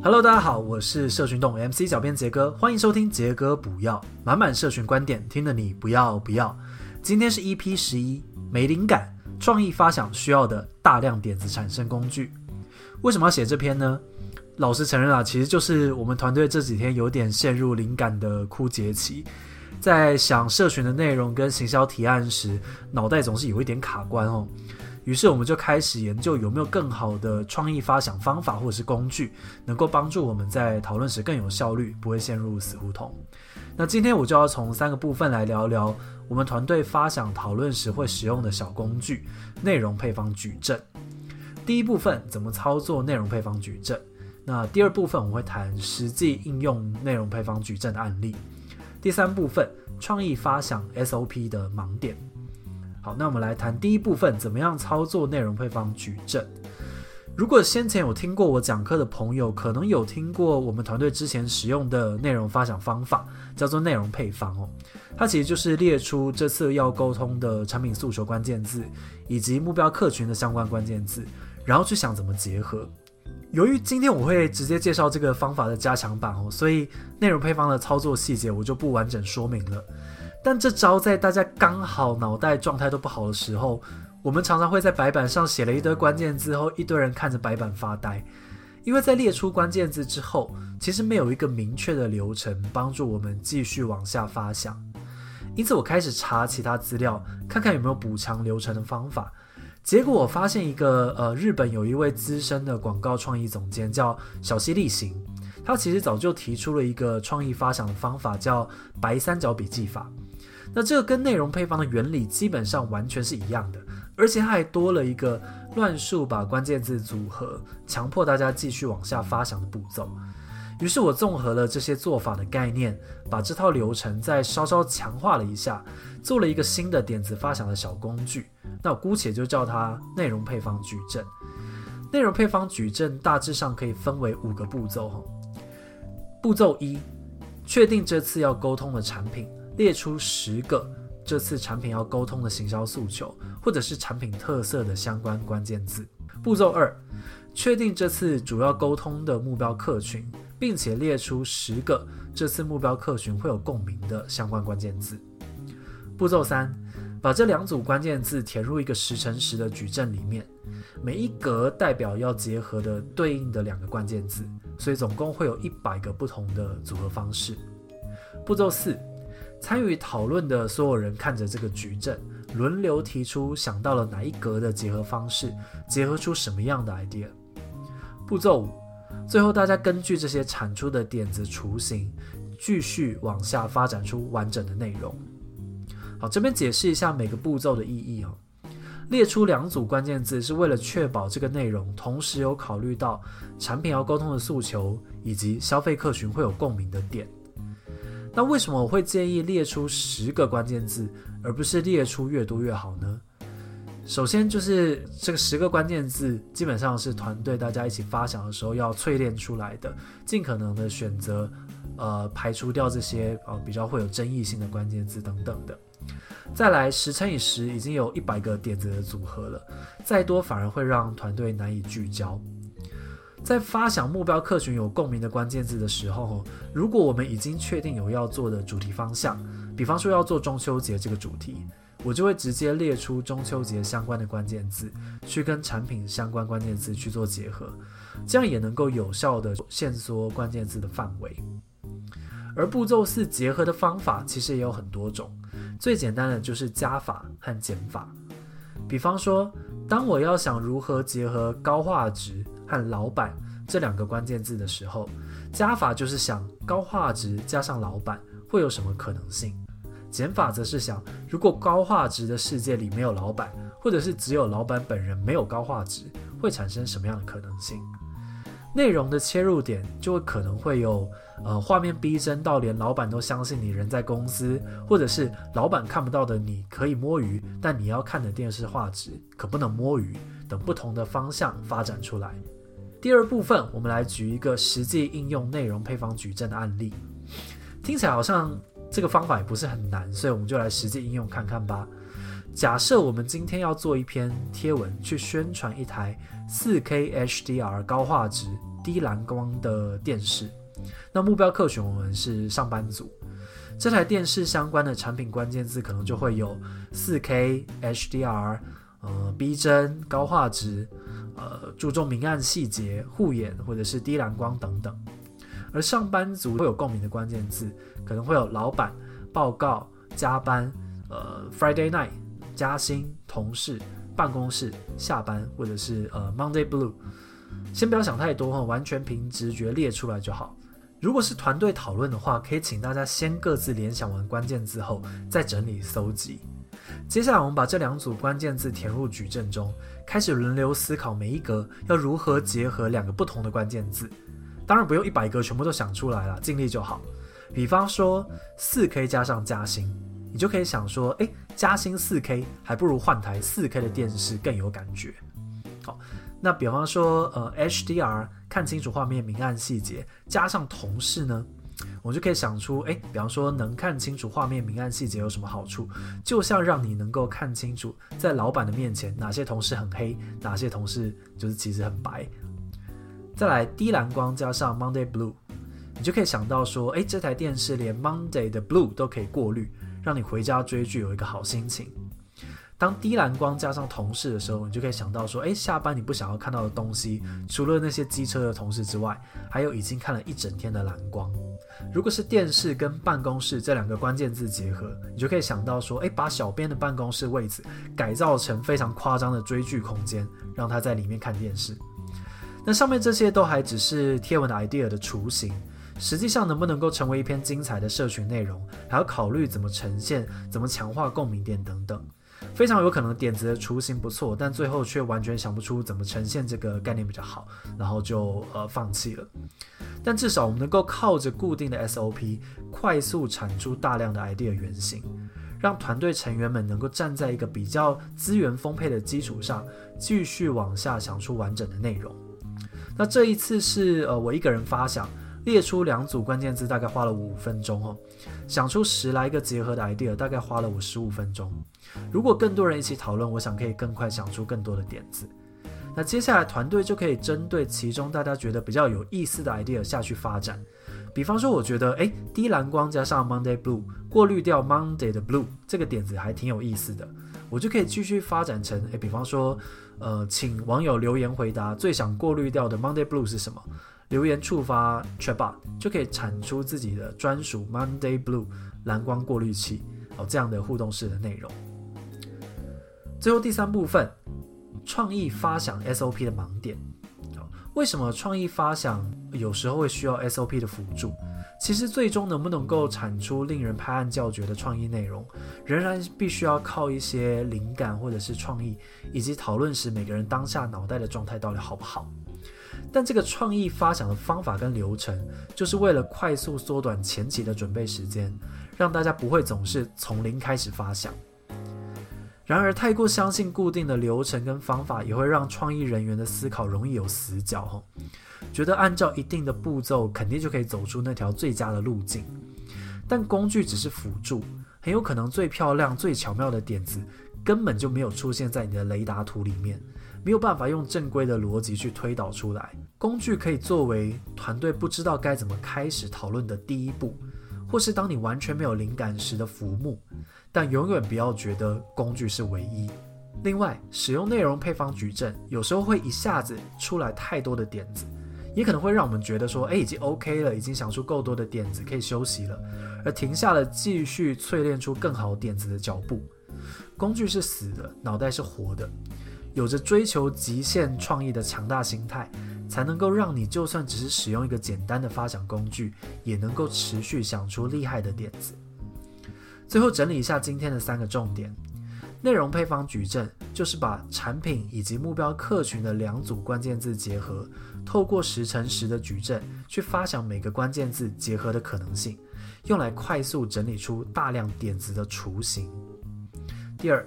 Hello，大家好，我是社群动 MC 小编杰哥，欢迎收听杰哥补药，满满社群观点，听得你不要不要。今天是 EP 十一，没灵感，创意发想需要的大量点子产生工具。为什么要写这篇呢？老实承认啊，其实就是我们团队这几天有点陷入灵感的枯竭期，在想社群的内容跟行销提案时，脑袋总是有一点卡关哦。于是我们就开始研究有没有更好的创意发想方法或者是工具，能够帮助我们在讨论时更有效率，不会陷入死胡同。那今天我就要从三个部分来聊聊我们团队发想讨论时会使用的小工具——内容配方矩阵。第一部分怎么操作内容配方矩阵？那第二部分我会谈实际应用内容配方矩阵的案例。第三部分创意发想 SOP 的盲点。好，那我们来谈第一部分，怎么样操作内容配方矩阵。如果先前有听过我讲课的朋友，可能有听过我们团队之前使用的内容发想方法，叫做内容配方哦。它其实就是列出这次要沟通的产品诉求关键字，以及目标客群的相关关键字，然后去想怎么结合。由于今天我会直接介绍这个方法的加强版哦，所以内容配方的操作细节我就不完整说明了。但这招在大家刚好脑袋状态都不好的时候，我们常常会在白板上写了一堆关键字后，一堆人看着白板发呆，因为在列出关键字之后，其实没有一个明确的流程帮助我们继续往下发想。因此，我开始查其他资料，看看有没有补强流程的方法。结果我发现一个呃，日本有一位资深的广告创意总监叫小西利行，他其实早就提出了一个创意发想的方法，叫白三角笔记法。那这个跟内容配方的原理基本上完全是一样的，而且它还多了一个乱数把关键字组合，强迫大家继续往下发想的步骤。于是我综合了这些做法的概念，把这套流程再稍稍强化了一下，做了一个新的点子发想的小工具。那我姑且就叫它内容配方矩阵。内容配方矩阵大致上可以分为五个步骤。步骤一，确定这次要沟通的产品。列出十个这次产品要沟通的行销诉求，或者是产品特色的相关关键字。步骤二，确定这次主要沟通的目标客群，并且列出十个这次目标客群会有共鸣的相关关键字。步骤三，把这两组关键字填入一个十乘十的矩阵里面，每一格代表要结合的对应的两个关键字，所以总共会有一百个不同的组合方式。步骤四。参与讨论的所有人看着这个矩阵，轮流提出想到了哪一格的结合方式，结合出什么样的 idea。步骤五，最后大家根据这些产出的点子雏形，继续往下发展出完整的内容。好，这边解释一下每个步骤的意义哦。列出两组关键字是为了确保这个内容同时有考虑到产品要沟通的诉求，以及消费客群会有共鸣的点。那为什么我会建议列出十个关键字，而不是列出越多越好呢？首先就是这个十个关键字基本上是团队大家一起发想的时候要淬炼出来的，尽可能的选择，呃，排除掉这些呃比较会有争议性的关键字等等的。再来，十乘以十已经有一百个点子的组合了，再多反而会让团队难以聚焦。在发想目标客群有共鸣的关键字的时候，如果我们已经确定有要做的主题方向，比方说要做中秋节这个主题，我就会直接列出中秋节相关的关键字，去跟产品相关关键字去做结合，这样也能够有效的限缩关键字的范围。而步骤四结合的方法其实也有很多种，最简单的就是加法和减法。比方说，当我要想如何结合高画质和老板这两个关键字的时候，加法就是想高画质加上老板会有什么可能性；减法则是想如果高画质的世界里没有老板，或者是只有老板本人没有高画质，会产生什么样的可能性？内容的切入点就会可能会有，呃，画面逼真到连老板都相信你人在公司，或者是老板看不到的你可以摸鱼，但你要看的电视画质可不能摸鱼等不同的方向发展出来。第二部分，我们来举一个实际应用内容配方矩阵的案例，听起来好像这个方法也不是很难，所以我们就来实际应用看看吧。假设我们今天要做一篇贴文，去宣传一台 4K HDR 高画质低蓝光的电视。那目标客群我们是上班族。这台电视相关的产品关键字可能就会有 4K、HDR、呃逼真、高画质、呃注重明暗细节、护眼或者是低蓝光等等。而上班族会有共鸣的关键字，可能会有老板、报告、加班、呃 Friday night、加薪、同事、办公室、下班或者是呃 Monday Blue。先不要想太多哈，完全凭直觉列出来就好。如果是团队讨论的话，可以请大家先各自联想完关键字后，再整理搜集。接下来，我们把这两组关键字填入矩阵中，开始轮流思考每一格要如何结合两个不同的关键字。当然，不用一百格全部都想出来了，尽力就好。比方说，四 K 加上加薪，你就可以想说，诶，加薪四 K 还不如换台四 K 的电视更有感觉。好。那比方说，呃，HDR 看清楚画面明暗细节，加上同事呢，我就可以想出，哎，比方说能看清楚画面明暗细节有什么好处？就像让你能够看清楚，在老板的面前哪些同事很黑，哪些同事就是其实很白。再来低蓝光加上 Monday Blue，你就可以想到说，哎，这台电视连 Monday 的 Blue 都可以过滤，让你回家追剧有一个好心情。当低蓝光加上同事的时候，你就可以想到说，诶，下班你不想要看到的东西，除了那些机车的同事之外，还有已经看了一整天的蓝光。如果是电视跟办公室这两个关键字结合，你就可以想到说，诶，把小编的办公室位置改造成非常夸张的追剧空间，让他在里面看电视。那上面这些都还只是贴文的 idea 的雏形，实际上能不能够成为一篇精彩的社群内容，还要考虑怎么呈现、怎么强化共鸣点等等。非常有可能点子的雏形不错，但最后却完全想不出怎么呈现这个概念比较好，然后就呃放弃了。但至少我们能够靠着固定的 SOP，快速产出大量的 idea 原型，让团队成员们能够站在一个比较资源丰沛的基础上，继续往下想出完整的内容。那这一次是呃我一个人发想，列出两组关键字大概花了五分钟哦，想出十来个结合的 idea 大概花了我十五分钟。如果更多人一起讨论，我想可以更快想出更多的点子。那接下来团队就可以针对其中大家觉得比较有意思的 idea 下去发展。比方说，我觉得诶，低蓝光加上 Monday Blue 过滤掉 Monday 的 Blue，这个点子还挺有意思的。我就可以继续发展成诶，比方说，呃，请网友留言回答最想过滤掉的 Monday Blue 是什么，留言触发 Chatbot 就可以产出自己的专属 Monday Blue 蓝光过滤器哦，这样的互动式的内容。最后第三部分，创意发想 SOP 的盲点。为什么创意发想有时候会需要 SOP 的辅助？其实最终能不能够产出令人拍案叫绝的创意内容，仍然必须要靠一些灵感或者是创意，以及讨论时每个人当下脑袋的状态到底好不好。但这个创意发想的方法跟流程，就是为了快速缩短前期的准备时间，让大家不会总是从零开始发想。然而，太过相信固定的流程跟方法，也会让创意人员的思考容易有死角。吼，觉得按照一定的步骤，肯定就可以走出那条最佳的路径。但工具只是辅助，很有可能最漂亮、最巧妙的点子，根本就没有出现在你的雷达图里面，没有办法用正规的逻辑去推导出来。工具可以作为团队不知道该怎么开始讨论的第一步，或是当你完全没有灵感时的浮木。但永远不要觉得工具是唯一。另外，使用内容配方矩阵，有时候会一下子出来太多的点子，也可能会让我们觉得说，哎，已经 OK 了，已经想出够多的点子，可以休息了，而停下了继续淬炼出更好点子的脚步。工具是死的，脑袋是活的，有着追求极限创意的强大心态，才能够让你就算只是使用一个简单的发想工具，也能够持续想出厉害的点子。最后整理一下今天的三个重点：内容配方矩阵就是把产品以及目标客群的两组关键字结合，透过十乘十的矩阵去发想每个关键字结合的可能性，用来快速整理出大量点子的雏形。第二，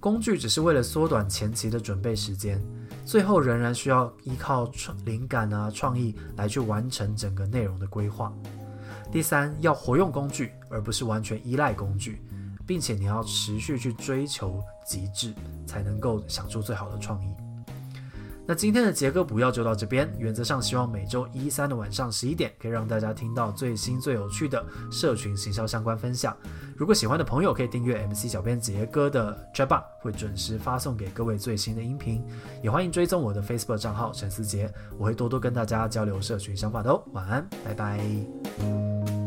工具只是为了缩短前期的准备时间，最后仍然需要依靠创灵感啊创意来去完成整个内容的规划。第三，要活用工具，而不是完全依赖工具，并且你要持续去追求极致，才能够想出最好的创意。那今天的杰哥不要就到这边，原则上希望每周一三的晚上十一点可以让大家听到最新最有趣的社群行销相关分享。如果喜欢的朋友可以订阅 MC 小编杰哥的 Chatbox，会准时发送给各位最新的音频。也欢迎追踪我的 Facebook 账号陈思杰，我会多多跟大家交流社群想法的哦。晚安，拜拜。